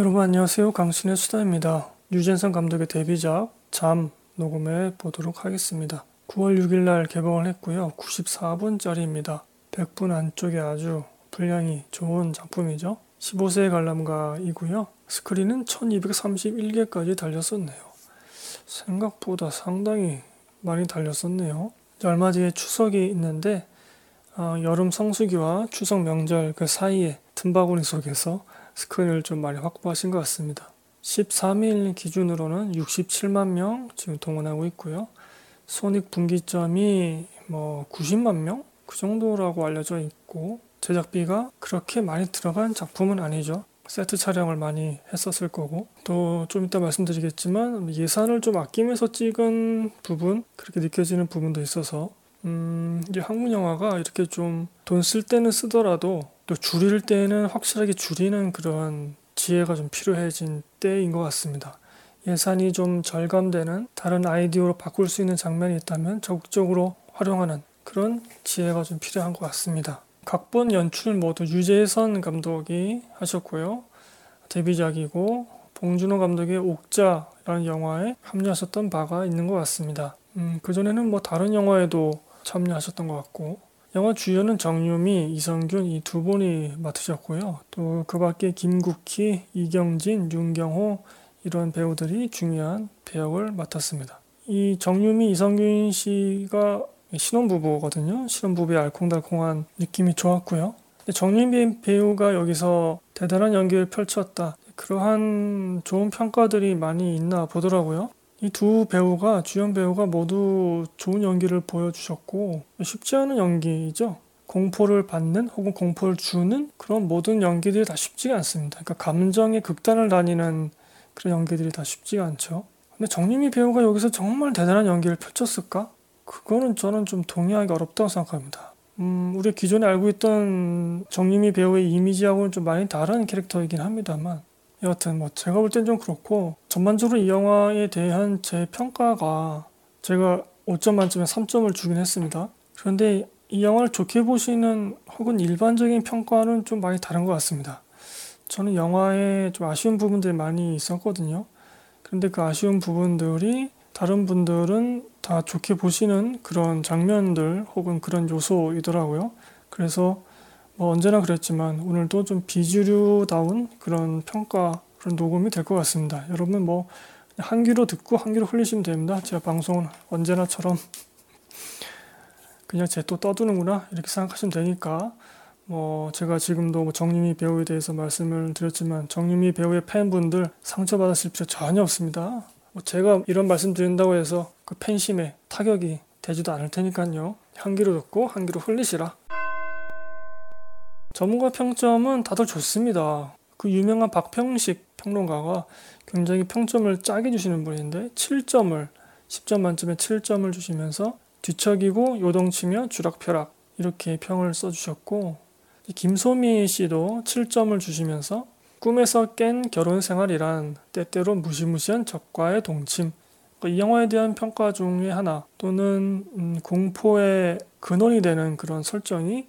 여러분 안녕하세요. 강신의 수다입니다. 유재석 감독의 데뷔작 잠 녹음해 보도록 하겠습니다. 9월 6일 날 개봉을 했고요. 94분짜리입니다. 100분 안쪽에 아주 분량이 좋은 작품이죠. 15세의 관람가이고요. 스크린은 1231개까지 달렸었네요. 생각보다 상당히 많이 달렸었네요. 얼마 뒤에 추석이 있는데 어, 여름 성수기와 추석 명절 그 사이에 틈바구니 속에서 스크린을 좀 많이 확보하신 것 같습니다. 13일 기준으로는 67만 명 지금 동원하고 있고요. 손익 분기점이 뭐 90만 명? 그 정도라고 알려져 있고 제작비가 그렇게 많이 들어간 작품은 아니죠. 세트 촬영을 많이 했었을 거고 또 좀 이따 말씀드리겠지만 예산을 좀 아끼면서 찍은 부분 그렇게 느껴지는 부분도 있어서 음 이제 한국 영화가 이렇게 좀 돈 쓸 때는 쓰더라도 또 줄일 때는 확실하게 줄이는 그런 지혜가 좀 필요해진 때인 것 같습니다. 예산이 좀 절감되는 다른 아이디어로 바꿀 수 있는 장면이 있다면 적극적으로 활용하는 그런 지혜가 좀 필요한 것 같습니다. 각본 연출 모두 유재선 감독이 하셨고요. 데뷔작이고 봉준호 감독의 옥자라는 영화에 합류하셨던 바가 있는 것 같습니다. 음, 그전에는 뭐 다른 영화에도 참여하셨던 것 같고 영화 주연은 정유미, 이성균 이 두 분이 맡으셨고요. 또 그 밖에 김국희, 이경진, 윤경호 이런 배우들이 중요한 배역을 맡았습니다. 이 정유미, 이성균 씨가 신혼부부거든요. 신혼부부의 알콩달콩한 느낌이 좋았고요. 정유미 배우가 여기서 대단한 연기를 펼쳤다. 그러한 좋은 평가들이 많이 있나 보더라고요. 이 두 배우가 주연 배우가 모두 좋은 연기를 보여주셨고 쉽지 않은 연기죠. 공포를 받는 혹은 공포를 주는 그런 모든 연기들이 다 쉽지가 않습니다. 그러니까 감정의 극단을 다니는 그런 연기들이 다 쉽지가 않죠. 근데 정유미 배우가 여기서 정말 대단한 연기를 펼쳤을까? 그거는 저는 좀 동의하기 어렵다고 생각합니다. 음, 우리 기존에 알고 있던 정유미 배우의 이미지하고는 좀 많이 다른 캐릭터이긴 합니다만 여하튼 뭐 제가 볼 땐 좀 그렇고 전반적으로 이 영화에 대한 제 평가가 제가 5점 만점에 3점을 주긴 했습니다. 그런데 이 영화를 좋게 보시는 혹은 일반적인 평가는 좀 많이 다른 것 같습니다. 저는 영화에 좀 아쉬운 부분들이 많이 있었거든요. 그런데 그 아쉬운 부분들이 다른 분들은 다 좋게 보시는 그런 장면들 혹은 그런 요소이더라고요. 그래서 뭐 언제나 그랬지만 오늘도 좀 비주류다운 그런 평가 그런 녹음이 될 것 같습니다. 여러분 뭐 한 귀로 듣고 한 귀로 흘리시면 됩니다. 제가 방송은 언제나처럼 그냥 제 또 떠드는구나 이렇게 생각하시면 되니까 뭐 제가 지금도 뭐 정유미 배우에 대해서 말씀을 드렸지만 정유미 배우의 팬분들 상처받았을 필요 전혀 없습니다. 뭐 제가 이런 말씀 드린다고 해서 그 팬심에 타격이 되지도 않을 테니까요. 한 귀로 듣고 한 귀로 흘리시라. 전문가 평점은 다들 좋습니다. 그 유명한 박평식 평론가가 굉장히 평점을 짜게 주시는 분인데 7점을 10점 만점에 7점을 주시면서 뒤척이고 요동치며 주락펴락 이렇게 평을 써주셨고 김소미 씨도 7점을 주시면서 꿈에서 깬 결혼 생활이란 때때로 무시무시한 적과의 동침 이 영화에 대한 평가 중에 하나 또는 음, 공포의 근원이 되는 그런 설정이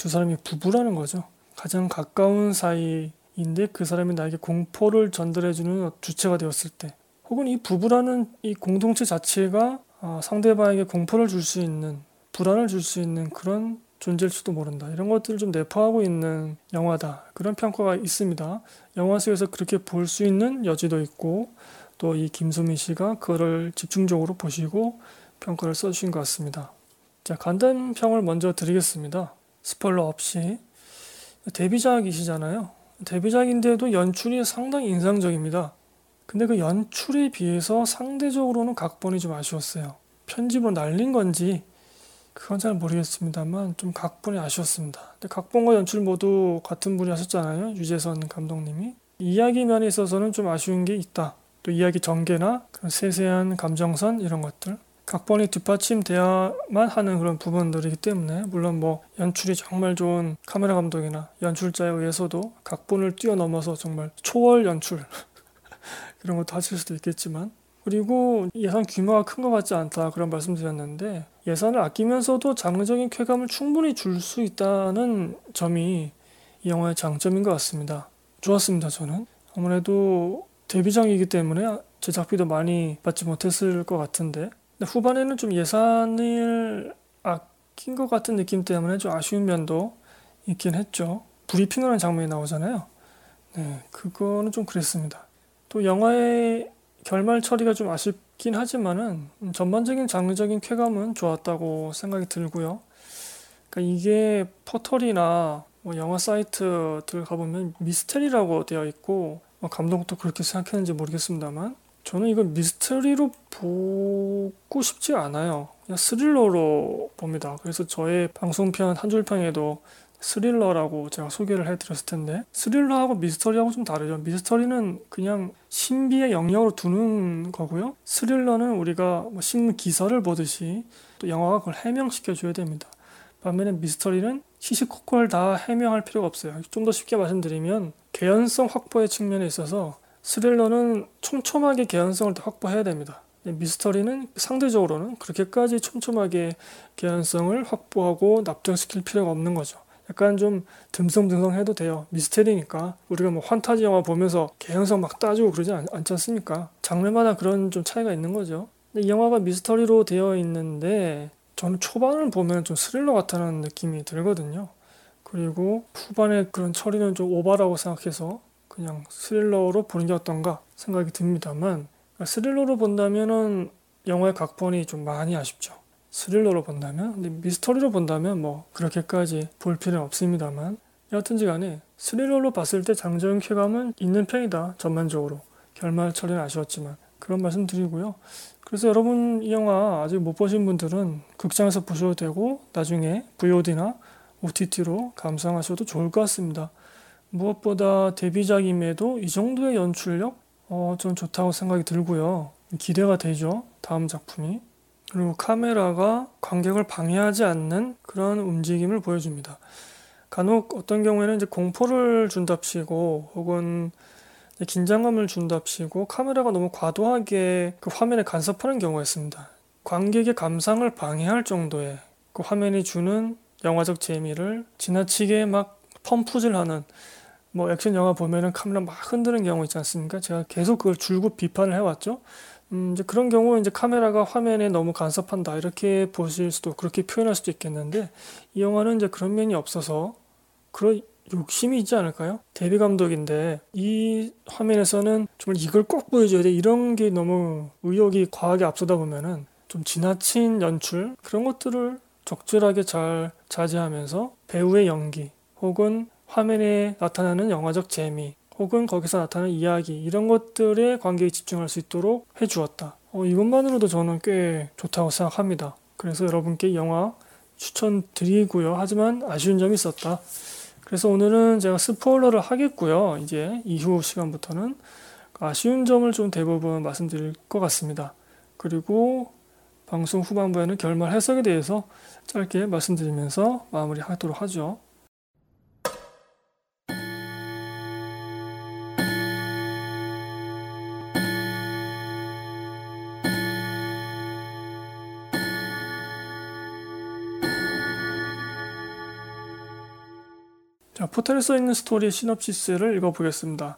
두 사람이 부부라는 거죠. 가장 가까운 사이인데 그 사람이 나에게 공포를 전달해주는 주체가 되었을 때, 혹은 이 부부라는 이 공동체 자체가 아, 상대방에게 공포를 줄 수 있는, 불안을 줄 수 있는 그런 존재일지도 모른다. 이런 것들을 좀 내포하고 있는 영화다. 그런 평가가 있습니다. 영화 속에서 그렇게 볼 수 있는 여지도 있고, 또 이 김소민 씨가 그거를 집중적으로 보시고 평가를 써주신 것 같습니다. 자, 간단 평을 먼저 드리겠습니다. 스포일러 없이 데뷔작이시잖아요. 데뷔작인데도 연출이 상당히 인상적입니다. 근데 그 연출에 비해서 상대적으로는 각본이 좀 아쉬웠어요. 편집으로 날린 건지 그건 잘 모르겠습니다만 좀 각본이 아쉬웠습니다. 근데 각본과 연출 모두 같은 분이 하셨잖아요. 유재선 감독님이. 이야기 면에 있어서는 좀 아쉬운 게 있다. 또 이야기 전개나 세세한 감정선 이런 것들. 각본이 뒷받침돼야만 하는 그런 부분들이기 때문에 물론 뭐 연출이 정말 좋은 카메라 감독이나 연출자에 의해서도 각본을 뛰어넘어서 정말 초월 연출 그런 것도 하실 수도 있겠지만 그리고 예산 규모가 큰 것 같지 않다 그런 말씀드렸는데 예산을 아끼면서도 장르적인 쾌감을 충분히 줄 수 있다는 점이 이 영화의 장점인 것 같습니다. 좋았습니다 저는 아무래도 데뷔작이기 때문에 제작비도 많이 받지 못했을 것 같은데 후반에는 좀 예산을 아낀 것 같은 느낌 때문에 좀 아쉬운 면도 있긴 했죠. 브리핑을 하는 장면이 나오잖아요. 네, 그거는 좀 그랬습니다. 또 영화의 결말 처리가 좀 아쉽긴 하지만은 전반적인 장르적인 쾌감은 좋았다고 생각이 들고요. 그러니까 이게 포털이나 뭐 영화 사이트들 가보면 미스테리라고 되어 있고 뭐 감독도 그렇게 생각했는지 모르겠습니다만 저는 이걸 미스터리로 보고 싶지 않아요. 그냥 스릴러로 봅니다. 그래서 저의 방송편 한 줄평에도 스릴러라고 제가 소개를 해드렸을 텐데 스릴러하고 미스터리하고 좀 다르죠. 미스터리는 그냥 신비의 영역으로 두는 거고요. 스릴러는 우리가 뭐 신문 기사를 보듯이 또 영화가 그걸 해명시켜 줘야 됩니다. 반면에 미스터리는 시시콜콜 다 해명할 필요가 없어요. 좀 더 쉽게 말씀드리면 개연성 확보의 측면에 있어서 스릴러는 촘촘하게 개연성을 확보해야 됩니다. 미스터리는 상대적으로는 그렇게까지 촘촘하게 개연성을 확보하고 납득시킬 필요가 없는 거죠. 약간 좀 듬성듬성해도 돼요. 미스테리니까 우리가 뭐 환타지 영화 보면서 개연성 막 따지고 그러지 않, 않지 않습니까? 장르마다 그런 좀 차이가 있는 거죠. 이 영화가 미스터리로 되어 있는데 저는 초반을 보면 좀 스릴러 같다는 느낌이 들거든요. 그리고 후반에 그런 처리는 좀 오바라고 생각해서 그냥 스릴러로 보는 게 어떤가 생각이 듭니다만 스릴러로 본다면은 영화의 각본이 좀 많이 아쉽죠. 스릴러로 본다면 근데 미스터리로 본다면 뭐 그렇게까지 볼 필요는 없습니다만 여하튼지 간에 스릴러로 봤을 때 장적인 쾌감은 있는 편이다 전반적으로. 결말 처리는 아쉬웠지만 그런 말씀 드리고요. 그래서 여러분 이 영화 아직 못 보신 분들은 극장에서 보셔도 되고 나중에 VOD나 OTT로 감상하셔도 좋을 것 같습니다 무엇보다 데뷔작임에도 이 정도의 연출력 어, 좀 좋다고 생각이 들고요 기대가 되죠 다음 작품이 그리고 카메라가 관객을 방해하지 않는 그런 움직임을 보여줍니다. 간혹 어떤 경우에는 이제 공포를 준답시고 혹은 긴장감을 준답시고 카메라가 너무 과도하게 그 화면에 간섭하는 경우가 있습니다. 관객의 감상을 방해할 정도의 그 화면이 주는 영화적 재미를 지나치게 막 펌프질하는 뭐 액션 영화 보면은 카메라 막 흔드는 경우 있지 않습니까? 제가 계속 그걸 줄곧 비판을 해왔죠. 음, 이제 그런 경우 이제 카메라가 화면에 너무 간섭한다 이렇게 보실 수도 그렇게 표현할 수도 있겠는데 이 영화는 이제 그런 면이 없어서 그런 욕심이 있지 않을까요? 데뷔 감독인데 이 화면에서는 정말 이걸 꼭 보여줘야 돼 이런 게 너무 의욕이 과하게 앞서다 보면은 좀 지나친 연출 그런 것들을 적절하게 잘 자제하면서 배우의 연기 혹은 화면에 나타나는 영화적 재미 혹은 거기서 나타나는 이야기 이런 것들에 관객이 집중할 수 있도록 해주었다. 어, 이것만으로도 저는 꽤 좋다고 생각합니다. 그래서 여러분께 영화 추천드리고요. 하지만 아쉬운 점이 있었다. 그래서 오늘은 제가 스포일러를 하겠고요. 이제 이후 시간부터는 아쉬운 점을 좀 대부분 말씀드릴 것 같습니다. 그리고 방송 후반부에는 결말 해석에 대해서 짧게 말씀드리면서 마무리하도록 하죠. 포털에 써 있는 스토리 시놉시스를 읽어보겠습니다.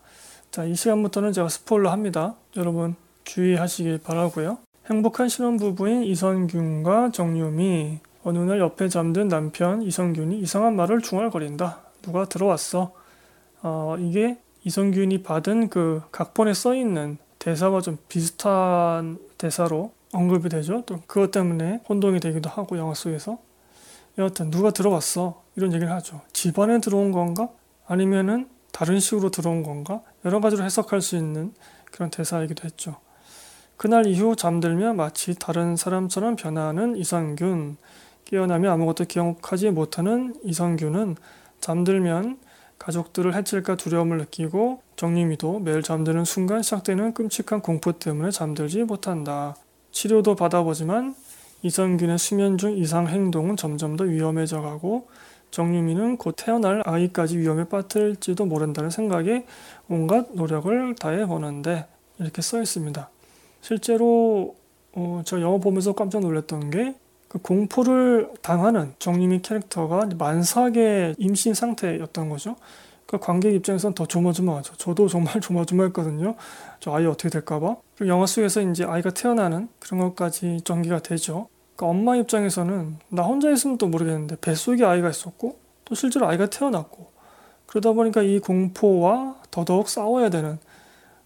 자, 이 시간부터는 제가 스포일러 합니다. 여러분 주의하시길 바라고요. 행복한 신혼부부인 이선균과 정유미 어느 날 옆에 잠든 남편 이성균이 이상한 말을 중얼거린다. 누가 들어왔어? 어, 이게 이성균이 받은 그 각본에 써 있는 대사와 좀 비슷한 대사로 언급이 되죠. 또 그것 때문에 혼동이 되기도 하고 영화 속에서 여하튼 누가 들어왔어 이런 얘기를 하죠. 집안에 들어온 건가? 아니면은 다른 식으로 들어온 건가? 여러 가지로 해석할 수 있는 그런 대사이기도 했죠. 그날 이후 잠들며 마치 다른 사람처럼 변하는 이성균, 깨어나며 아무것도 기억하지 못하는 이성균은 잠들면 가족들을 해칠까 두려움을 느끼고 정림이도 매일 잠드는 순간 시작되는 끔찍한 공포 때문에 잠들지 못한다. 치료도 받아보지만 이성균의 수면 중 이상 행동은 점점 더 위험해져 가고 정유미는 곧 태어날 아이까지 위험에 빠뜨릴지도 모른다는 생각에 온갖 노력을 다해 보는데 이렇게 써 있습니다. 실제로 어, 저 영화 보면서 깜짝 놀랐던 게 그 공포를 당하는 정유미 캐릭터가 만삭의 임신 상태였던 거죠. 그 관객 입장에서는 더 조마조마하죠. 저도 정말 조마조마했거든요. 저 아이 어떻게 될까봐. 그리고 영화 속에서 이제 아이가 태어나는 그런 것까지 전개가 되죠. 그러니까 엄마 입장에서는 나 혼자 있으면 또 모르겠는데 뱃속에 아이가 있었고 또 실제로 아이가 태어났고 그러다 보니까 이 공포와 더더욱 싸워야 되는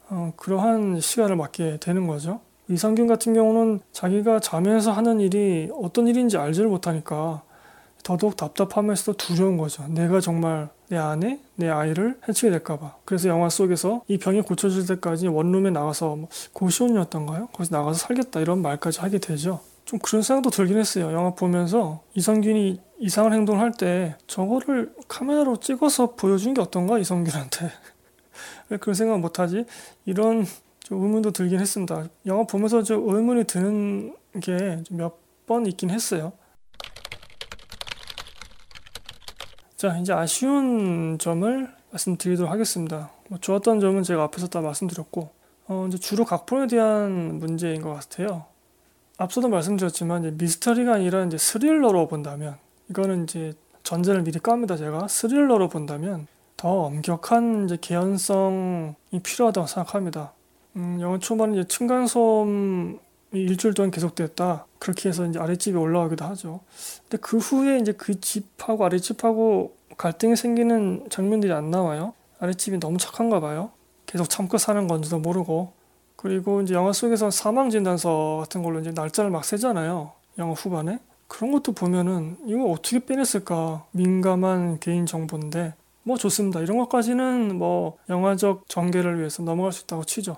어, 그러한 시간을 맞게 되는 거죠. 이상균 같은 경우는 자기가 자면서 하는 일이 어떤 일인지 알지를 못하니까 더더욱 답답하면서도 두려운 거죠. 내가 정말 내 아내, 내 아이를 해치게 될까봐. 그래서 영화 속에서 이 병이 고쳐질 때까지 원룸에 나가서 뭐 고시원이었던가요? 거기서 나가서 살겠다 이런 말까지 하게 되죠. 좀 그런 생각도 들긴 했어요. 영화 보면서 이성균이 이상한 행동을 할 때 저거를 카메라로 찍어서 보여준 게 어떤가 이성균한테 왜 그런 생각 못하지? 이런 좀 의문도 들긴 했습니다. 영화 보면서 좀 의문이 드는 게 몇 번 있긴 했어요. 자, 이제 아쉬운 점을 말씀드리도록 하겠습니다. 뭐 좋았던 점은 제가 앞에서 다 말씀드렸고, 어, 이제 주로 각본에 대한 문제인 것 같아요. 앞서도 말씀드렸지만 미스터리가 아니라 이제 스릴러로 본다면 이거는 이제 전제를 미리 깝니다 제가 스릴러로 본다면 더 엄격한 이제 개연성이 필요하다고 생각합니다. 음, 영화 초반에 이제 층간소음이 일주일 동안 계속됐다. 그렇게 해서 이제 아랫집에 올라가기도 하죠. 근데 그 후에 이제 그 집하고 아랫집하고 갈등이 생기는 장면들이 안 나와요. 아랫집이 너무 착한가 봐요. 계속 참고 사는 건지도 모르고 그리고 이제 영화 속에서 사망 진단서 같은 걸로 이제 날짜를 막 세잖아요. 영화 후반에. 그런 것도 보면은 이거 어떻게 빼냈을까? 민감한 개인 정보인데 뭐 좋습니다. 이런 것까지는 뭐 영화적 전개를 위해서 넘어갈 수 있다고 치죠.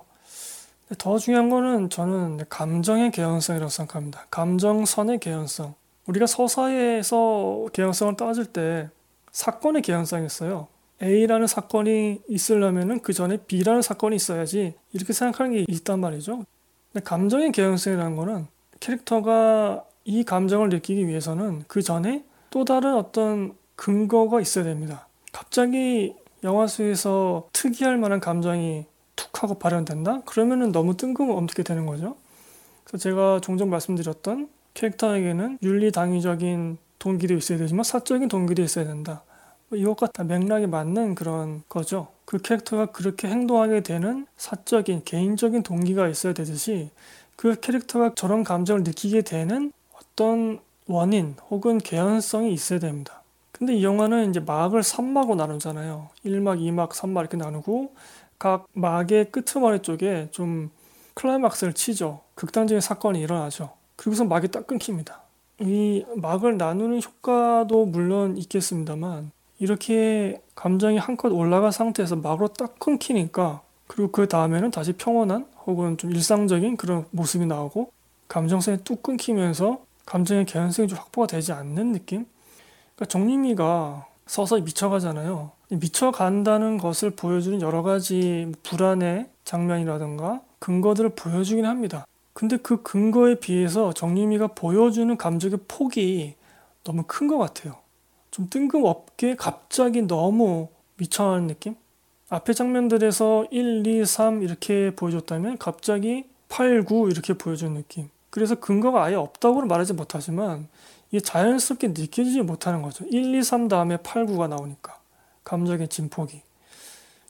더 중요한 거는 저는 감정의 개연성이라고 생각합니다. 감정선의 개연성. 우리가 서사에서 개연성을 따질 때 사건의 개연성이 있어요. A라는 사건이 있으려면은 그 전에 B라는 사건이 있어야지 이렇게 생각하는 게 있단 말이죠. 근데 감정의 개연성이라는 거는 캐릭터가 이 감정을 느끼기 위해서는 그 전에 또 다른 어떤 근거가 있어야 됩니다. 갑자기 영화 속에서 특이할 만한 감정이 툭 하고 발현된다? 그러면은 너무 뜬금없게 되는 거죠. 그래서 제가 종종 말씀드렸던 캐릭터에게는 윤리 당위적인 동기도 있어야 되지만 사적인 동기도 있어야 된다. 뭐 이것과 다 맥락이 맞는 그런 거죠. 그 캐릭터가 그렇게 행동하게 되는 사적인 개인적인 동기가 있어야 되듯이 그 캐릭터가 저런 감정을 느끼게 되는 어떤 원인 혹은 개연성이 있어야 됩니다. 근데 이 영화는 이제 막을 3막으로 나누잖아요. 1막, 2막, 3막 이렇게 나누고 각 막의 끄트머리 쪽에 좀 클라이막스를 치죠. 극단적인 사건이 일어나죠. 그리고서 막이 딱 끊깁니다. 이 막을 나누는 효과도 물론 있겠습니다만 이렇게 감정이 한껏 올라간 상태에서 막으로 딱 끊기니까 그리고 그 다음에는 다시 평온한 혹은 좀 일상적인 그런 모습이 나오고 감정선이 뚝 끊기면서 감정의 개연성이 좀 확보가 되지 않는 느낌? 그러니까 정림이가 서서히 미쳐가잖아요. 미쳐간다는 것을 보여주는 여러 가지 불안의 장면이라든가 근거들을 보여주긴 합니다. 근데 그 근거에 비해서 정림이가 보여주는 감정의 폭이 너무 큰 것 같아요. 좀 뜬금없게 갑자기 너무 미쳐하는 느낌? 앞에 장면들에서 1, 2, 3 이렇게 보여줬다면 갑자기 8, 9 이렇게 보여주는 느낌. 그래서 근거가 아예 없다고는 말하지 못하지만 이게 자연스럽게 느껴지지 못하는 거죠. 1, 2, 3 다음에 8, 9가 나오니까. 감정의 진폭이.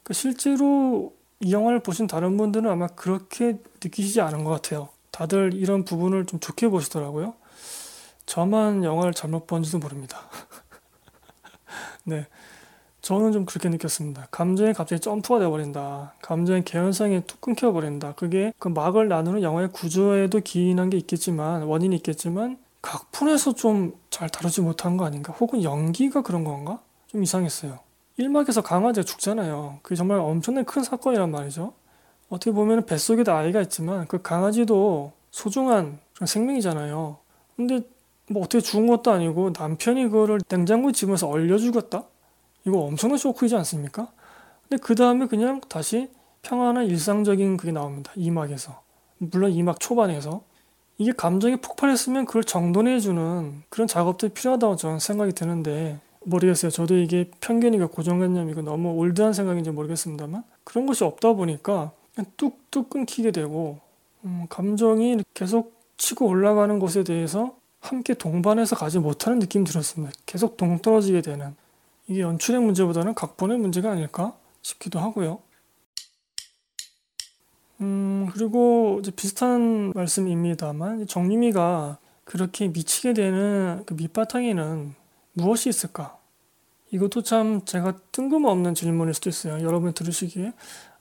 그러니까 실제로 이 영화를 보신 다른 분들은 아마 그렇게 느끼시지 않은 것 같아요. 다들 이런 부분을 좀 좋게 보시더라고요. 저만 영화를 잘못 본지도 모릅니다. 네. 저는 좀 그렇게 느꼈습니다. 감정이 갑자기 점프가 돼버린다. 감정의 개연성이 툭 끊겨버린다. 그게 그 막을 나누는 영화의 구조에도 기인한 게 있겠지만, 원인이 있겠지만, 각본에서 좀 잘 다루지 못한 거 아닌가? 혹은 연기가 그런 건가? 좀 이상했어요. 1막에서 강아지가 죽잖아요. 그게 정말 엄청나게 큰 사건이란 말이죠. 어떻게 보면 뱃속에도 아이가 있지만 그 강아지도 소중한 생명이잖아요. 근데 뭐 어떻게 죽은 것도 아니고 남편이 그거를 냉장고에 집어서 얼려 죽였다? 이거 엄청난 쇼크이지 않습니까? 근데 그 다음에 그냥 다시 평안한 일상적인 그게 나옵니다. 2막에서. 물론 2막 초반에서. 이게 감정이 폭발했으면 그걸 정돈해주는 그런 작업들이 필요하다고 저는 생각이 드는데 모르겠어요. 저도 이게 편견이가 고정관념이고 너무 올드한 생각인지 모르겠습니다만 그런 것이 없다 보니까 그냥 뚝뚝 끊기게 되고 음, 감정이 계속 치고 올라가는 것에 대해서 함께 동반해서 가지 못하는 느낌이 들었습니다. 계속 동떨어지게 되는 이게 연출의 문제보다는 각본의 문제가 아닐까 싶기도 하고요. 음, 그리고 이제 비슷한 말씀입니다만 정유미가 그렇게 미치게 되는 그 밑바탕에는 무엇이 있을까? 이것도 참 제가 뜬금없는 질문일 수도 있어요. 여러분이 들으시기에.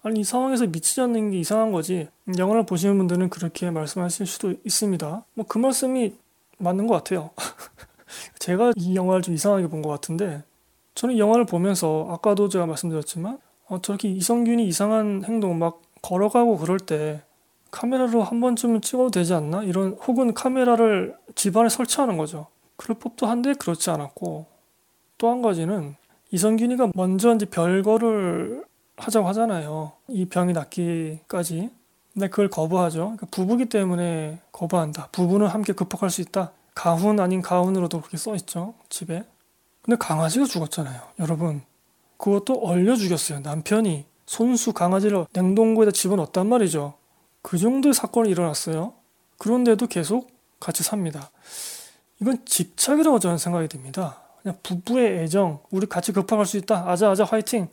아니, 이 상황에서 미치지 않는 게 이상한 거지. 영화를 보시는 분들은 그렇게 말씀하실 수도 있습니다. 뭐 그 말씀이 맞는 것 같아요. 제가 이 영화를 좀 이상하게 본 것 같은데, 저는 이 영화를 보면서, 아까도 제가 말씀드렸지만, 어, 저렇게 이성균이 이상한 행동 막 걸어가고 그럴 때, 카메라로 한 번쯤은 찍어도 되지 않나? 이런, 혹은 카메라를 집안에 설치하는 거죠. 그럴 법도 한데, 그렇지 않았고, 또 한 가지는, 이성균이가 먼저 이제 별거를 하자고 하잖아요. 이 병이 낫기까지. 근데 그걸 거부하죠. 그러니까 부부기 때문에 거부한다. 부부는 함께 극복할 수 있다. 가훈 아닌 가훈으로도 그렇게 써 있죠. 집에. 근데 강아지가 죽었잖아요. 여러분. 그것도 얼려 죽였어요. 남편이 손수 강아지를 냉동고에다 집어넣었단 말이죠. 그 정도의 사건이 일어났어요. 그런데도 계속 같이 삽니다. 이건 집착이라고 저는 생각이 듭니다. 그냥 부부의 애정, 우리 같이 극복할 수 있다. 아자 아자 화이팅.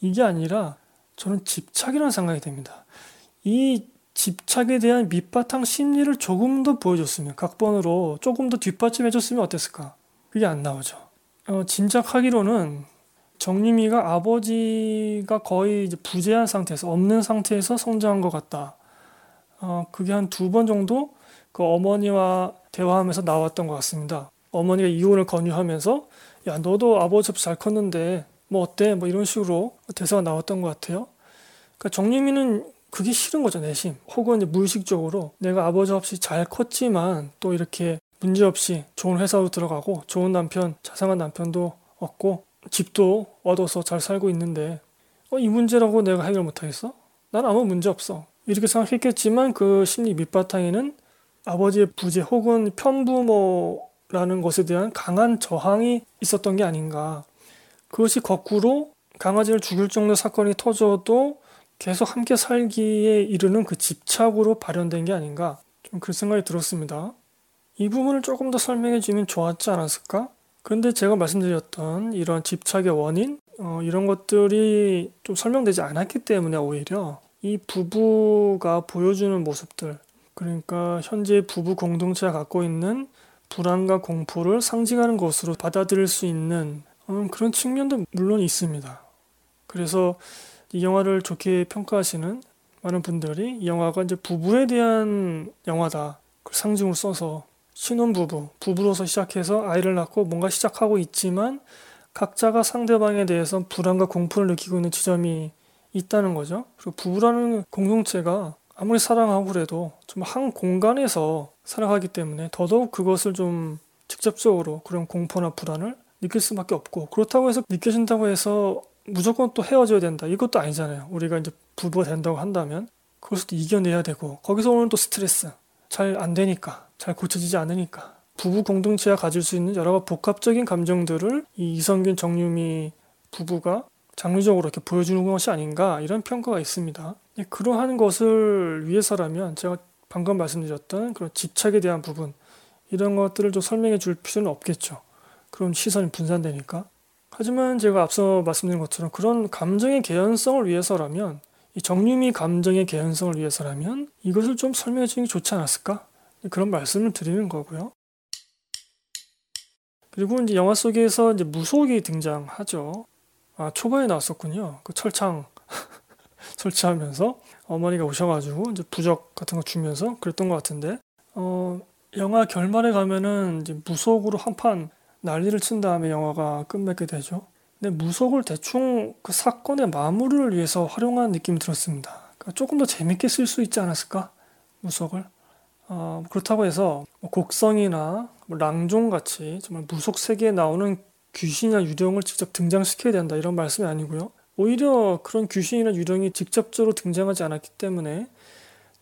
이게 아니라 저는 집착이라는 생각이 듭니다. 이 집착에 대한 밑바탕 심리를 조금 더 보여줬으면 각본으로 조금 더 뒷받침해줬으면 어땠을까? 그게 안 나오죠. 어, 짐작하기로는 정림이가 아버지가 거의 부재한 상태에서 없는 상태에서 성장한 것 같다. 어, 그게 한 두 번 정도 그 어머니와 대화하면서 나왔던 것 같습니다. 어머니가 이혼을 권유하면서 야 너도 아버지 없이 잘 컸는데 뭐 어때? 뭐 이런 식으로 대사가 나왔던 것 같아요. 그러니까 정유미는 그게 싫은 거죠, 내심. 혹은 이제 무의식적으로 내가 아버지 없이 잘 컸지만 또 이렇게 문제없이 좋은 회사로 들어가고 좋은 남편, 자상한 남편도 얻고 집도 얻어서 잘 살고 있는데 어, 이 문제라고 내가 해결 못하겠어? 난 아무 문제 없어. 이렇게 생각했겠지만 그 심리 밑바탕에는 아버지의 부재 혹은 편부모라는 것에 대한 강한 저항이 있었던 게 아닌가. 그것이 거꾸로 강아지를 죽일 정도 사건이 터져도 계속 함께 살기에 이르는 그 집착으로 발현된 게 아닌가 좀 그 생각이 들었습니다. 이 부분을 조금 더 설명해 주면 좋았지 않았을까? 그런데 제가 말씀드렸던 이런 집착의 원인 어, 이런 것들이 좀 설명되지 않았기 때문에 오히려 이 부부가 보여주는 모습들 그러니까 현재 부부 공동체가 갖고 있는 불안과 공포를 상징하는 것으로 받아들일 수 있는 음, 그런 측면도 물론 있습니다. 그래서 이 영화를 좋게 평가하시는 많은 분들이 이 영화가 이제 부부에 대한 영화다. 그 상징으로 써서 신혼부부, 부부로서 시작해서 아이를 낳고 뭔가 시작하고 있지만 각자가 상대방에 대해서 불안과 공포를 느끼고 있는 지점이 있다는 거죠. 그리고 부부라는 공동체가 아무리 사랑하고 그래도 좀 한 공간에서 살아가기 때문에 더더욱 그것을 좀 직접적으로 그런 공포나 불안을 느낄 수밖에 없고 그렇다고 해서 느껴진다고 해서 무조건 또 헤어져야 된다 이것도 아니잖아요 우리가 이제 부부가 된다고 한다면 그것을 또 이겨내야 되고 거기서 오는 또 스트레스 잘 안 되니까 잘 고쳐지지 않으니까 부부 공동체가 가질 수 있는 여러 복합적인 감정들을 이 이성균 정유미 부부가 장르적으로 이렇게 보여주는 것이 아닌가 이런 평가가 있습니다. 그러한 것을 위해서라면 제가 방금 말씀드렸던 그런 집착에 대한 부분 이런 것들을 좀 설명해 줄 필요는 없겠죠. 그런 시선이 분산되니까. 하지만 제가 앞서 말씀드린 것처럼 그런 감정의 개연성을 위해서라면 이 정유미 감정의 개연성을 위해서라면 이것을 좀 설명해 주는 게 좋지 않았을까? 그런 말씀을 드리는 거고요. 그리고 이제 영화 속에서 이제 무속이 등장하죠. 아, 초반에 나왔었군요. 그 철창 설치하면서 어머니가 오셔가지고 이제 부적 같은 거 주면서 그랬던 것 같은데, 어, 영화 결말에 가면은 이제 무속으로 한판 난리를 친 다음에 영화가 끝맺게 되죠. 근데 무속을 대충 그 사건의 마무리를 위해서 활용한 느낌이 들었습니다. 그러니까 조금 더 재밌게 쓸 수 있지 않았을까? 무속을. 어, 그렇다고 해서 뭐 곡성이나 뭐 랑종 같이 정말 무속 세계에 나오는 귀신이나 유령을 직접 등장시켜야 된다 이런 말씀이 아니고요. 오히려 그런 귀신이나 유령이 직접적으로 등장하지 않았기 때문에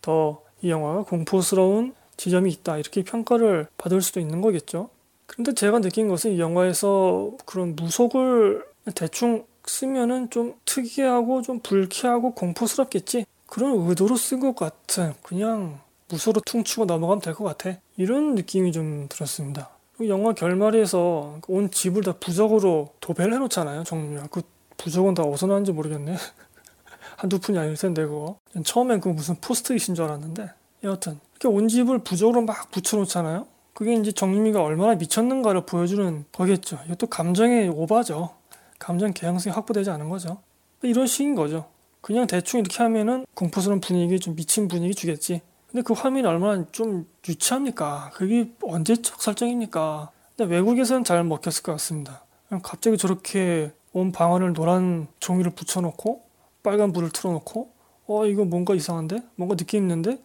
더 이 영화가 공포스러운 지점이 있다 이렇게 평가를 받을 수도 있는 거겠죠. 근데 제가 느낀 것은 이 영화에서 그런 무속을 대충 쓰면은 좀 특이하고 좀 불쾌하고 공포스럽겠지? 그런 의도로 쓴 것 같은 그냥 무소로 퉁치고 넘어가면 될 것 같아. 이런 느낌이 좀 들었습니다. 영화 결말에서 온 집을 다 부적으로 도배를 해놓잖아요. 정리야. 그 부적은 다 어디서 나는지 모르겠네. 한두 푼이 아닐 텐데 그거. 처음엔 그 무슨 포스트잇인 줄 알았는데 여하튼 이렇게 온 집을 부적으로 막 붙여놓잖아요. 그게 이제 정유미가 얼마나 미쳤는가를 보여주는 거겠죠. 이것도 감정의 오바죠. 감정 개양성이 확보되지 않은 거죠. 이런 식인 거죠. 그냥 대충 이렇게 하면은 공포스러운 분위기, 좀 미친 분위기 주겠지. 근데 그 화면이 얼마나 좀 유치합니까? 그게 언제적 설정입니까? 근데 외국에서는 잘 먹혔을 것 같습니다. 갑자기 저렇게 온 방안을 노란 종이를 붙여놓고 빨간 불을 틀어놓고 어 이거 뭔가 이상한데? 뭔가 느낌 있는데?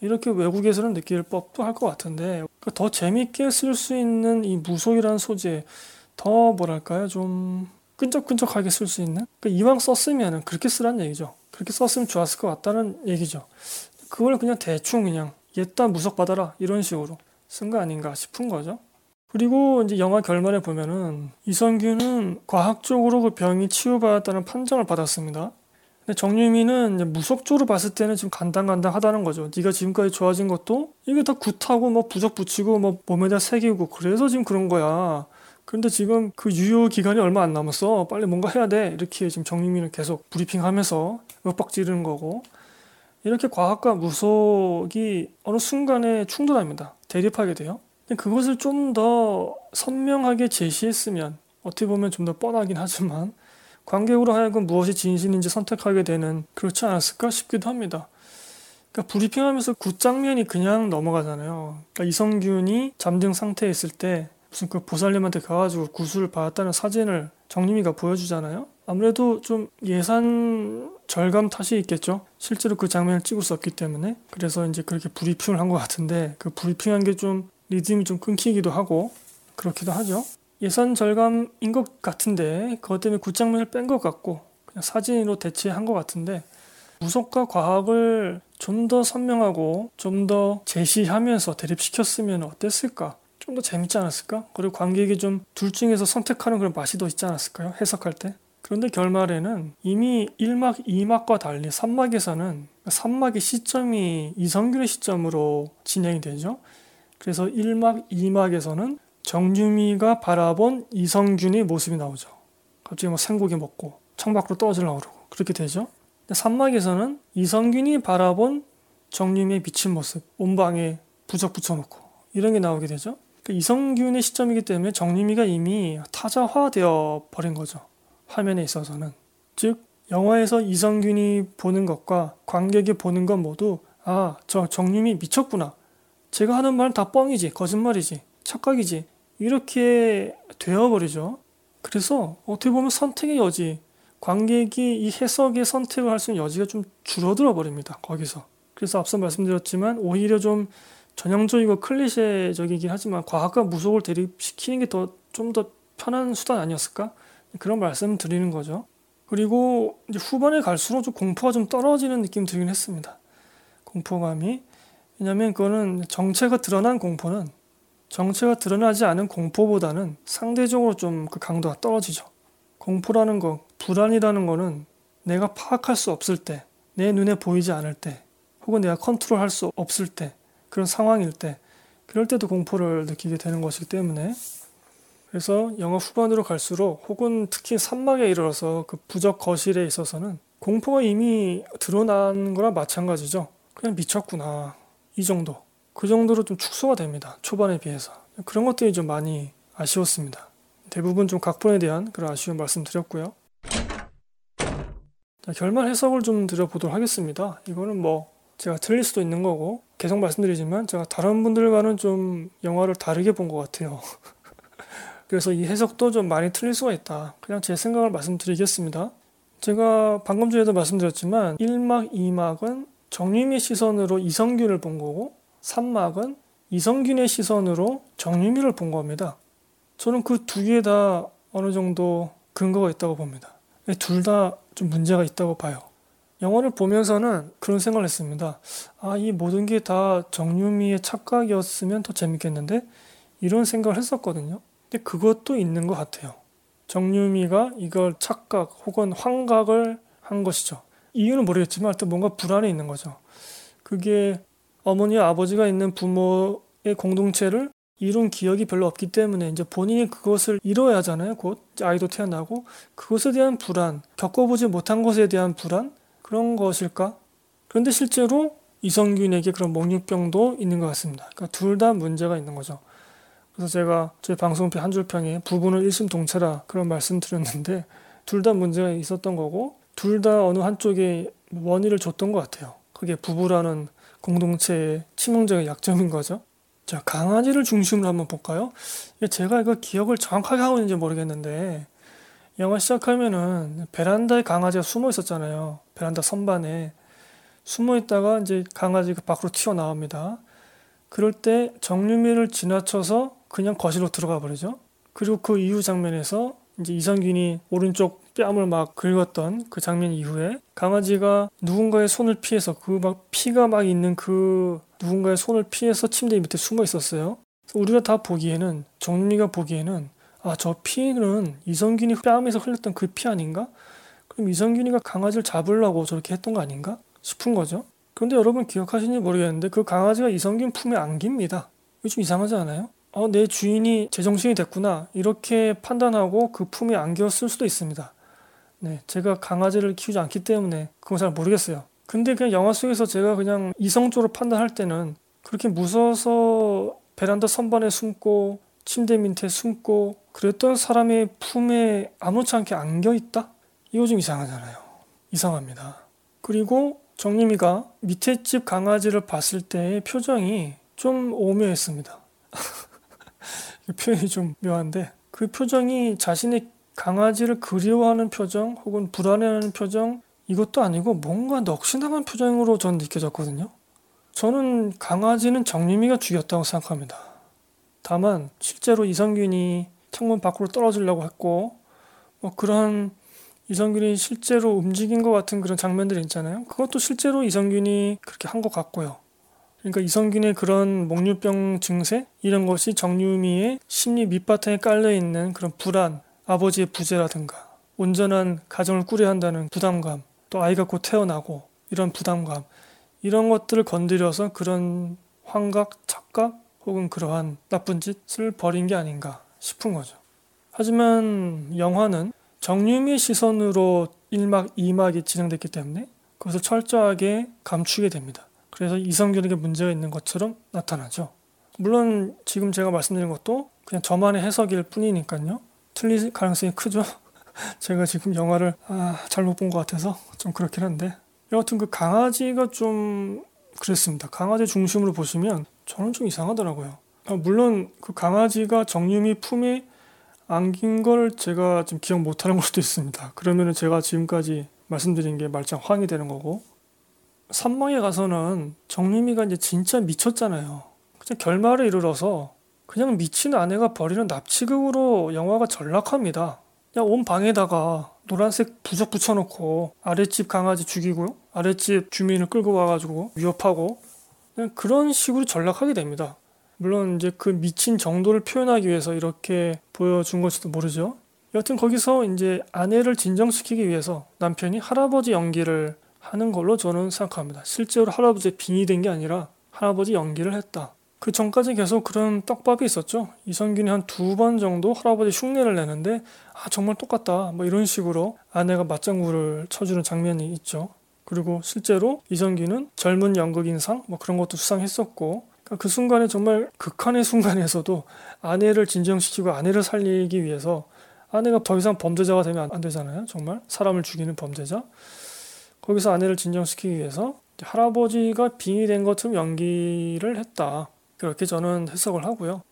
이렇게 외국에서는 느낄 법도 할 것 같은데 그러니까 더 재밌게 쓸 수 있는 이 무속이라는 소재 더 뭐랄까요? 좀 끈적끈적하게 쓸 수 있는? 그러니까 이왕 썼으면 그렇게 쓰란 얘기죠. 그렇게 썼으면 좋았을 것 같다는 얘기죠. 그걸 그냥 대충 그냥 옛다 무속 받아라. 이런 식으로 쓴 거 아닌가 싶은 거죠. 그리고 이제 영화 결말에 보면은 이성규는 과학적으로 그 병이 치유받았다는 판정을 받았습니다 근데 정유미는 무속적으로 봤을 때는 지금 간당간당하다는 거죠. 네가 지금까지 좋아진 것도 이게 다 굿하고 뭐 부적 붙이고 뭐 몸에다 새기고 그래서 지금 그런 거야. 근데 지금 그 유효 기간이 얼마 안 남았어. 빨리 뭔가 해야 돼. 이렇게 지금 정유미는 계속 브리핑하면서 윽박 지르는 거고 이렇게 과학과 무속이 어느 순간에 충돌합니다. 대립하게 돼요. 그것을 좀 더 선명하게 제시했으면 어떻게 보면 좀 더 뻔하긴 하지만 관객으로 하여금 무엇이 진실인지 선택하게 되는 그렇지 않았을까 싶기도 합니다. 그러니까 브리핑하면서 굿장면이 그냥 넘어가잖아요. 그러니까 이성균이 잠든 상태에 있을 때 무슨 그 보살님한테 가가지고 구슬을 받았다는 사진을 정림이가 보여주잖아요. 아무래도 좀 예산 절감 탓이 있겠죠. 실제로 그 장면을 찍을 수 없기 때문에 그래서 이제 그렇게 브리핑을 한 것 같은데 그 브리핑한 게 좀 리듬이 좀 끊기기도 하고 그렇기도 하죠. 예산 절감인 것 같은데 그것 때문에 굿장면을 뺀 것 같고 그냥 사진으로 대체한 것 같은데 무속과 과학을 좀 더 선명하고 좀 더 제시하면서 대립시켰으면 어땠을까? 좀 더 재밌지 않았을까? 그리고 관객이 좀 둘 중에서 선택하는 그런 맛이 더 있지 않았을까요? 해석할 때. 그런데 결말에는 이미 1막, 2막과 달리 3막에서는 3막의 시점이 이성균의 시점으로 진행이 되죠. 그래서 1막, 2막에서는 정유미가 바라본 이성균의 모습이 나오죠. 갑자기 뭐 생고기 먹고 창밖으로 떨어지려고 그러고 그렇게 되죠. 산막에서는 이성균이 바라본 정유미의 미친 모습, 온방에 부적 붙여놓고 이런 게 나오게 되죠. 그 이성균의 시점이기 때문에 정유미가 이미 타자화되어 버린 거죠. 화면에 있어서는. 즉 영화에서 이성균이 보는 것과 관객이 보는 것 모두 아, 저 정유미 미쳤구나. 제가 하는 말은 다 뻥이지, 거짓말이지, 착각이지. 이렇게 되어버리죠. 그래서 어떻게 보면 선택의 여지, 관객이 이 해석의 선택을 할 수 있는 여지가 좀 줄어들어 버립니다. 거기서. 그래서 앞서 말씀드렸지만 오히려 좀 전형적이고 클리셰적이긴 하지만 과학과 무속을 대립시키는 게 더 좀 더 편한 수단 아니었을까? 그런 말씀 드리는 거죠. 그리고 후반에 갈수록 좀 공포가 좀 떨어지는 느낌 들긴 했습니다. 공포감이. 왜냐면 그거는 정체가 드러난 공포는 정체가 드러나지 않은 공포보다는 상대적으로 좀 그 강도가 떨어지죠. 공포라는 거, 불안이라는 거는 내가 파악할 수 없을 때, 내 눈에 보이지 않을 때, 혹은 내가 컨트롤 할 수 없을 때, 그런 상황일 때, 그럴 때도 공포를 느끼게 되는 것이기 때문에 그래서 영화 후반으로 갈수록 혹은 특히 산막에 이르러서 그 부적 거실에 있어서는 공포가 이미 드러난 거랑 마찬가지죠. 그냥 미쳤구나. 이 정도. 그 정도로 좀 축소가 됩니다. 초반에 비해서. 그런 것들이 좀 많이 아쉬웠습니다. 대부분 좀 각본에 대한 그런 아쉬운 말씀 드렸고요. 자, 결말 해석을 좀 드려보도록 하겠습니다. 이거는 뭐 제가 틀릴 수도 있는 거고 계속 말씀드리지만 제가 다른 분들과는 좀 영화를 다르게 본 것 같아요. 그래서 이 해석도 좀 많이 틀릴 수가 있다. 그냥 제 생각을 말씀드리겠습니다. 제가 방금 전에도 말씀드렸지만 1막, 2막은 정유미 시선으로 이성균을 본 거고 3막은 이성균의 시선으로 정유미를 본 겁니다. 저는 그 두 개 다 어느 정도 근거가 있다고 봅니다. 둘 다 좀 문제가 있다고 봐요. 영화를 보면서는 그런 생각을 했습니다. 아, 이 모든 게 다 정유미의 착각이었으면 더 재밌겠는데? 이런 생각을 했었거든요. 근데 그것도 있는 것 같아요. 정유미가 이걸 착각 혹은 환각을 한 것이죠. 이유는 모르겠지만 하여튼 뭔가 불안이 있는 거죠. 그게 어머니와 아버지가 있는 부모의 공동체를 이룬 기억이 별로 없기 때문에 이제 본인이 그것을 이뤄야 하잖아요. 곧 아이도 태어나고 그것에 대한 불안, 겪어보지 못한 것에 대한 불안 그런 것일까? 그런데 실제로 이성균에게 그런 목류병도 있는 것 같습니다. 그러니까 둘 다 문제가 있는 거죠. 그래서 제가 제 방송편 한 줄평에 부부는 일심동체라 그런 말씀 드렸는데 둘 다 문제가 있었던 거고 둘 다 어느 한쪽에 원인을 줬던 것 같아요. 그게 부부라는 공동체의 치명적인 약점인 거죠. 자, 강아지를 중심으로 한번 볼까요? 제가 이거 기억을 정확하게 하고 있는지 모르겠는데, 영화 시작하면은 베란다에 강아지가 숨어 있었잖아요. 베란다 선반에. 숨어 있다가 이제 강아지가 밖으로 튀어나옵니다. 그럴 때 정유미를 지나쳐서 그냥 거실로 들어가 버리죠. 그리고 그 이후 장면에서 이제 이성균이 오른쪽 뺨을 막 긁었던 그 장면 이후에 강아지가 누군가의 손을 피해서 그 막 피가 막 있는 그 누군가의 손을 피해서 침대 밑에 숨어 있었어요. 우리가 다 보기에는 정미가 보기에는 아 저 피는 이성균이 뺨에서 흘렸던 그 피 아닌가? 그럼 이성균이가 강아지를 잡으려고 저렇게 했던 거 아닌가? 싶은 거죠. 그런데 여러분 기억하시는지 모르겠는데 그 강아지가 이성균 품에 안깁니다. 좀 이상하지 않아요? 어, 내 주인이 제정신이 됐구나. 이렇게 판단하고 그 품에 안겼을 수도 있습니다. 네, 제가 강아지를 키우지 않기 때문에 그건 잘 모르겠어요. 근데 그냥 영화 속에서 제가 그냥 이성적으로 판단할 때는 그렇게 무서워서 베란다 선반에 숨고 침대 밑에 숨고 그랬던 사람의 품에 아무렇지 않게 안겨 있다? 이거 좀 이상하잖아요. 이상합니다. 그리고 정림이가 밑에 집 강아지를 봤을 때의 표정이 좀 오묘했습니다. 표현이 좀 묘한데 그 표정이 자신의 강아지를 그리워하는 표정 혹은 불안해하는 표정 이것도 아니고 뭔가 넋이나간 표정으로 전 느껴졌거든요. 저는 강아지는 정유미가 죽였다고 생각합니다. 다만 실제로 이성균이 창문 밖으로 떨어지려고 했고 뭐 그런 이성균이 실제로 움직인 것 같은 그런 장면들 있잖아요. 그것도 실제로 이성균이 그렇게 한 것 같고요. 그러니까 이성균의 그런 목류병 증세 이런 것이 정유미의 심리 밑바탕에 깔려 있는 그런 불안, 아버지의 부재라든가 온전한 가정을 꾸려야 한다는 부담감, 또 아이가 곧 태어나고 이런 부담감 이런 것들을 건드려서 그런 환각, 착각 혹은 그러한 나쁜 짓을 벌인 게 아닌가 싶은 거죠. 하지만 영화는 정유미 시선으로 1막, 2막이 진행됐기 때문에 그것을 철저하게 감추게 됩니다. 그래서 이성균에게 문제가 있는 것처럼 나타나죠. 물론 지금 제가 말씀드린 것도 그냥 저만의 해석일 뿐이니까요. 틀릴 가능성이 크죠. 제가 지금 영화를 아, 잘못 본 것 같아서 좀 그렇긴 한데 여하튼 그 강아지가 좀 그랬습니다. 강아지 중심으로 보시면 저는 좀 이상하더라고요. 아, 물론 그 강아지가 정유미 품에 안긴 걸 제가 좀 기억 못하는 걸 수도 있습니다. 그러면은 제가 지금까지 말씀드린 게 말짱 황이 되는 거고 산망에 가서는 정유미가 이제 진짜 미쳤잖아요. 그냥 결말을 이르러서 그냥 미친 아내가 버리는 납치극으로 영화가 전락합니다. 그냥 온 방에다가 노란색 부적 붙여놓고 아랫집 강아지 죽이고 아랫집 주민을 끌고 와가지고 위협하고 그냥 그런 식으로 전락하게 됩니다. 물론 이제 그 미친 정도를 표현하기 위해서 이렇게 보여준 것일지도 모르죠. 여튼 거기서 이제 아내를 진정시키기 위해서 남편이 할아버지 연기를 하는 걸로 저는 생각합니다. 실제로 할아버지의 빙이 된 게 아니라 할아버지 연기를 했다. 그 전까지 계속 그런 떡밥이 있었죠. 이성균이 한 두 번 정도 할아버지 흉내를 내는데 아 정말 똑같다 뭐 이런 식으로 아내가 맞장구를 쳐주는 장면이 있죠. 그리고 실제로 이성균은 젊은 연극인상 뭐 그런 것도 수상했었고 그러니까 그 순간에 정말 극한의 순간에서도 아내를 진정시키고 아내를 살리기 위해서 아내가 더 이상 범죄자가 되면 안 되잖아요. 정말 사람을 죽이는 범죄자. 거기서 아내를 진정시키기 위해서 할아버지가 빙이 된 것처럼 연기를 했다. 그렇게 저는 해석을 하고요.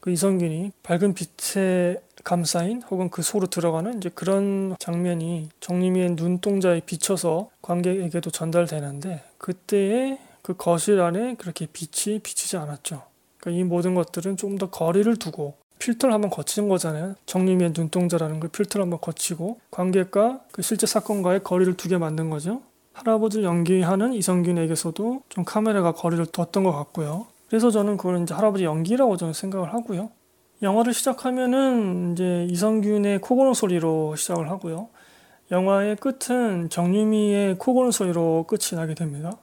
그 이성균이 밝은 빛에 감싸인 혹은 그 속으로 들어가는 이제 그런 장면이 정림이의 눈동자에 비쳐서 관객에게도 전달되는데 그때의 그 거실 안에 그렇게 빛이 비치지 않았죠. 그러니까 이 모든 것들은 좀 더 거리를 두고 필터를 한번 거치는 거잖아요. 정림의 눈동자라는 걸 필터를 한번 거치고 관객과 그 실제 사건과의 거리를 두게 만든 거죠. 할아버지를 연기하는 이성균에게서도 좀 카메라가 거리를 뒀던 것 같고요. 그래서 저는 그걸 이제 할아버지 연기라고 저는 생각을 하고요. 영화를 시작하면은 이제 이성균의 코고는 소리로 시작을 하고요. 영화의 끝은 정유미의 코고는 소리로 끝이 나게 됩니다.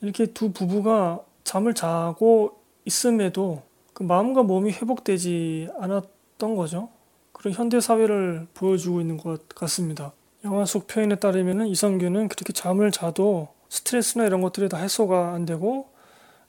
이렇게 두 부부가 잠을 자고 있음에도 그 마음과 몸이 회복되지 않았던 거죠. 그런 현대 사회를 보여주고 있는 것 같습니다. 영화 속 표현에 따르면 이성규는 그렇게 잠을 자도 스트레스나 이런 것들이 다 해소가 안 되고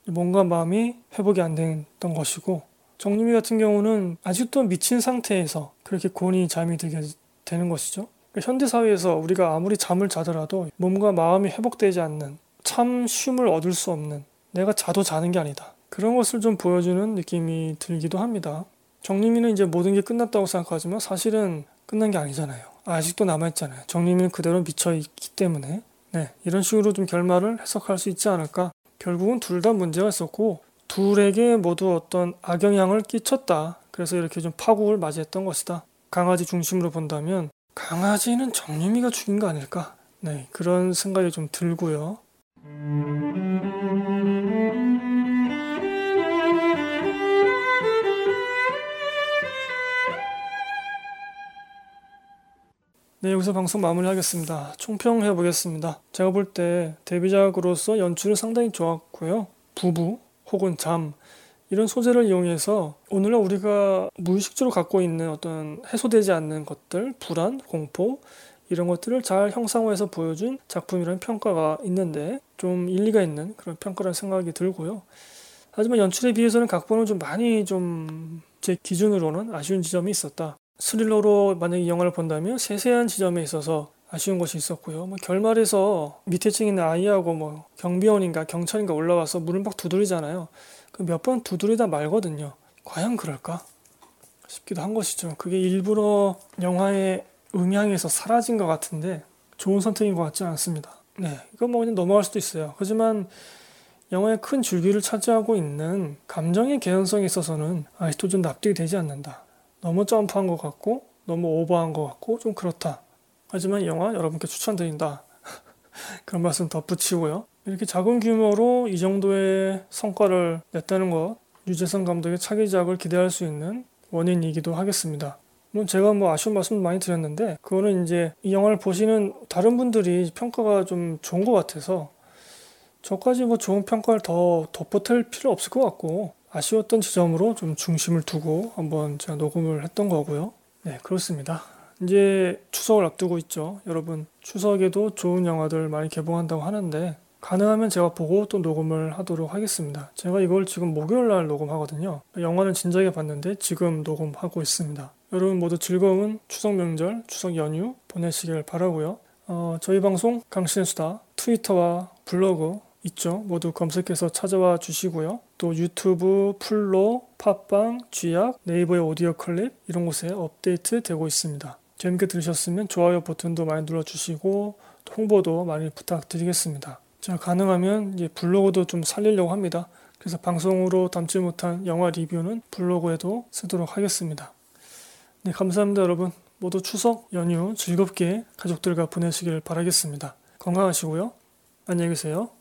몸과 마음이 회복이 안 됐던 것이고 정유미 같은 경우는 아직도 미친 상태에서 그렇게 곤히 잠이 들게 되는 것이죠. 그러니까 현대 사회에서 우리가 아무리 잠을 자더라도 몸과 마음이 회복되지 않는 참 쉼을 얻을 수 없는 내가 자도 자는 게 아니다. 그런 것을 좀 보여주는 느낌이 들기도 합니다. 정유미는 이제 모든 게 끝났다고 생각하지만 사실은 끝난 게 아니잖아요. 아직도 남아있잖아요. 정유미는 그대로 미쳐있기 때문에 네, 이런 식으로 좀 결말을 해석할 수 있지 않을까. 결국은 둘 다 문제가 있었고 둘에게 모두 어떤 악영향을 끼쳤다. 그래서 이렇게 좀 파국을 맞이했던 것이다. 강아지 중심으로 본다면 강아지는 정유미가 죽인 거 아닐까? 네, 그런 생각이 좀 들고요. 네, 여기서 방송 마무리하겠습니다. 총평해 보겠습니다. 제가 볼 때 데뷔작으로서 연출은 상당히 좋았고요. 부부 혹은 잠 이런 소재를 이용해서 오늘날 우리가 무의식적으로 갖고 있는 어떤 해소되지 않는 것들, 불안, 공포 이런 것들을 잘 형상화해서 보여준 작품이라는 평가가 있는데 좀 일리가 있는 그런 평가라는 생각이 들고요. 하지만 연출에 비해서는 각본은 좀 많이 좀 제 기준으로는 아쉬운 지점이 있었다. 스릴러로 만약에 이 영화를 본다면 세세한 지점에 있어서 아쉬운 것이 있었고요. 뭐 결말에서 밑에 층 있는 아이하고 뭐 경비원인가 경찰인가 올라와서 문을 막 두드리잖아요. 그 몇 번 두드리다 말거든요. 과연 그럴까? 싶기도 한 것이죠. 그게 일부러 영화의 음향에서 사라진 것 같은데 좋은 선택인 것 같지 않습니다. 네, 이건 뭐 그냥 넘어갈 수도 있어요. 하지만 영화의 큰 줄기를 차지하고 있는 감정의 개연성에 있어서는 아직도 좀 납득이 되지 않는다. 너무 점프한 것 같고 너무 오버한 것 같고 좀 그렇다. 하지만 이 영화 여러분께 추천드린다. 그런 말씀 덧붙이고요. 이렇게 작은 규모로 이 정도의 성과를 냈다는 것 유재석 감독의 차기작을 기대할 수 있는 원인이기도 하겠습니다. 물론 제가 뭐 아쉬운 말씀도 많이 드렸는데 그거는 이제 이 영화를 보시는 다른 분들이 평가가 좀 좋은 것 같아서 저까지 뭐 좋은 평가를 더 덧붙일 필요 없을 것 같고 아쉬웠던 지점으로 좀 중심을 두고 한번 제가 녹음을 했던 거고요. 네, 그렇습니다. 이제 추석을 앞두고 있죠. 여러분, 추석에도 좋은 영화들 많이 개봉한다고 하는데, 가능하면 제가 보고 또 녹음을 하도록 하겠습니다. 제가 이걸 지금 목요일 날 녹음하거든요. 영화는 진작에 봤는데 지금 녹음하고 있습니다. 여러분 모두 즐거운 추석 명절, 추석 연휴 보내시길 바라고요. 어, 저희 방송 강신의 수다 트위터와 블로그 있죠. 모두 검색해서 찾아와 주시고요. 또 유튜브, 플로, 팟빵, 쥐약, 네이버의 오디오 클립 이런 곳에 업데이트 되고 있습니다. 재밌게 들으셨으면 좋아요 버튼도 많이 눌러주시고 홍보도 많이 부탁드리겠습니다. 자 가능하면 이제 블로그도 좀 살리려고 합니다. 그래서 방송으로 담지 못한 영화 리뷰는 블로그에도 쓰도록 하겠습니다. 네 감사합니다 여러분. 모두 추석 연휴 즐겁게 가족들과 보내시길 바라겠습니다. 건강하시고요. 안녕히 계세요.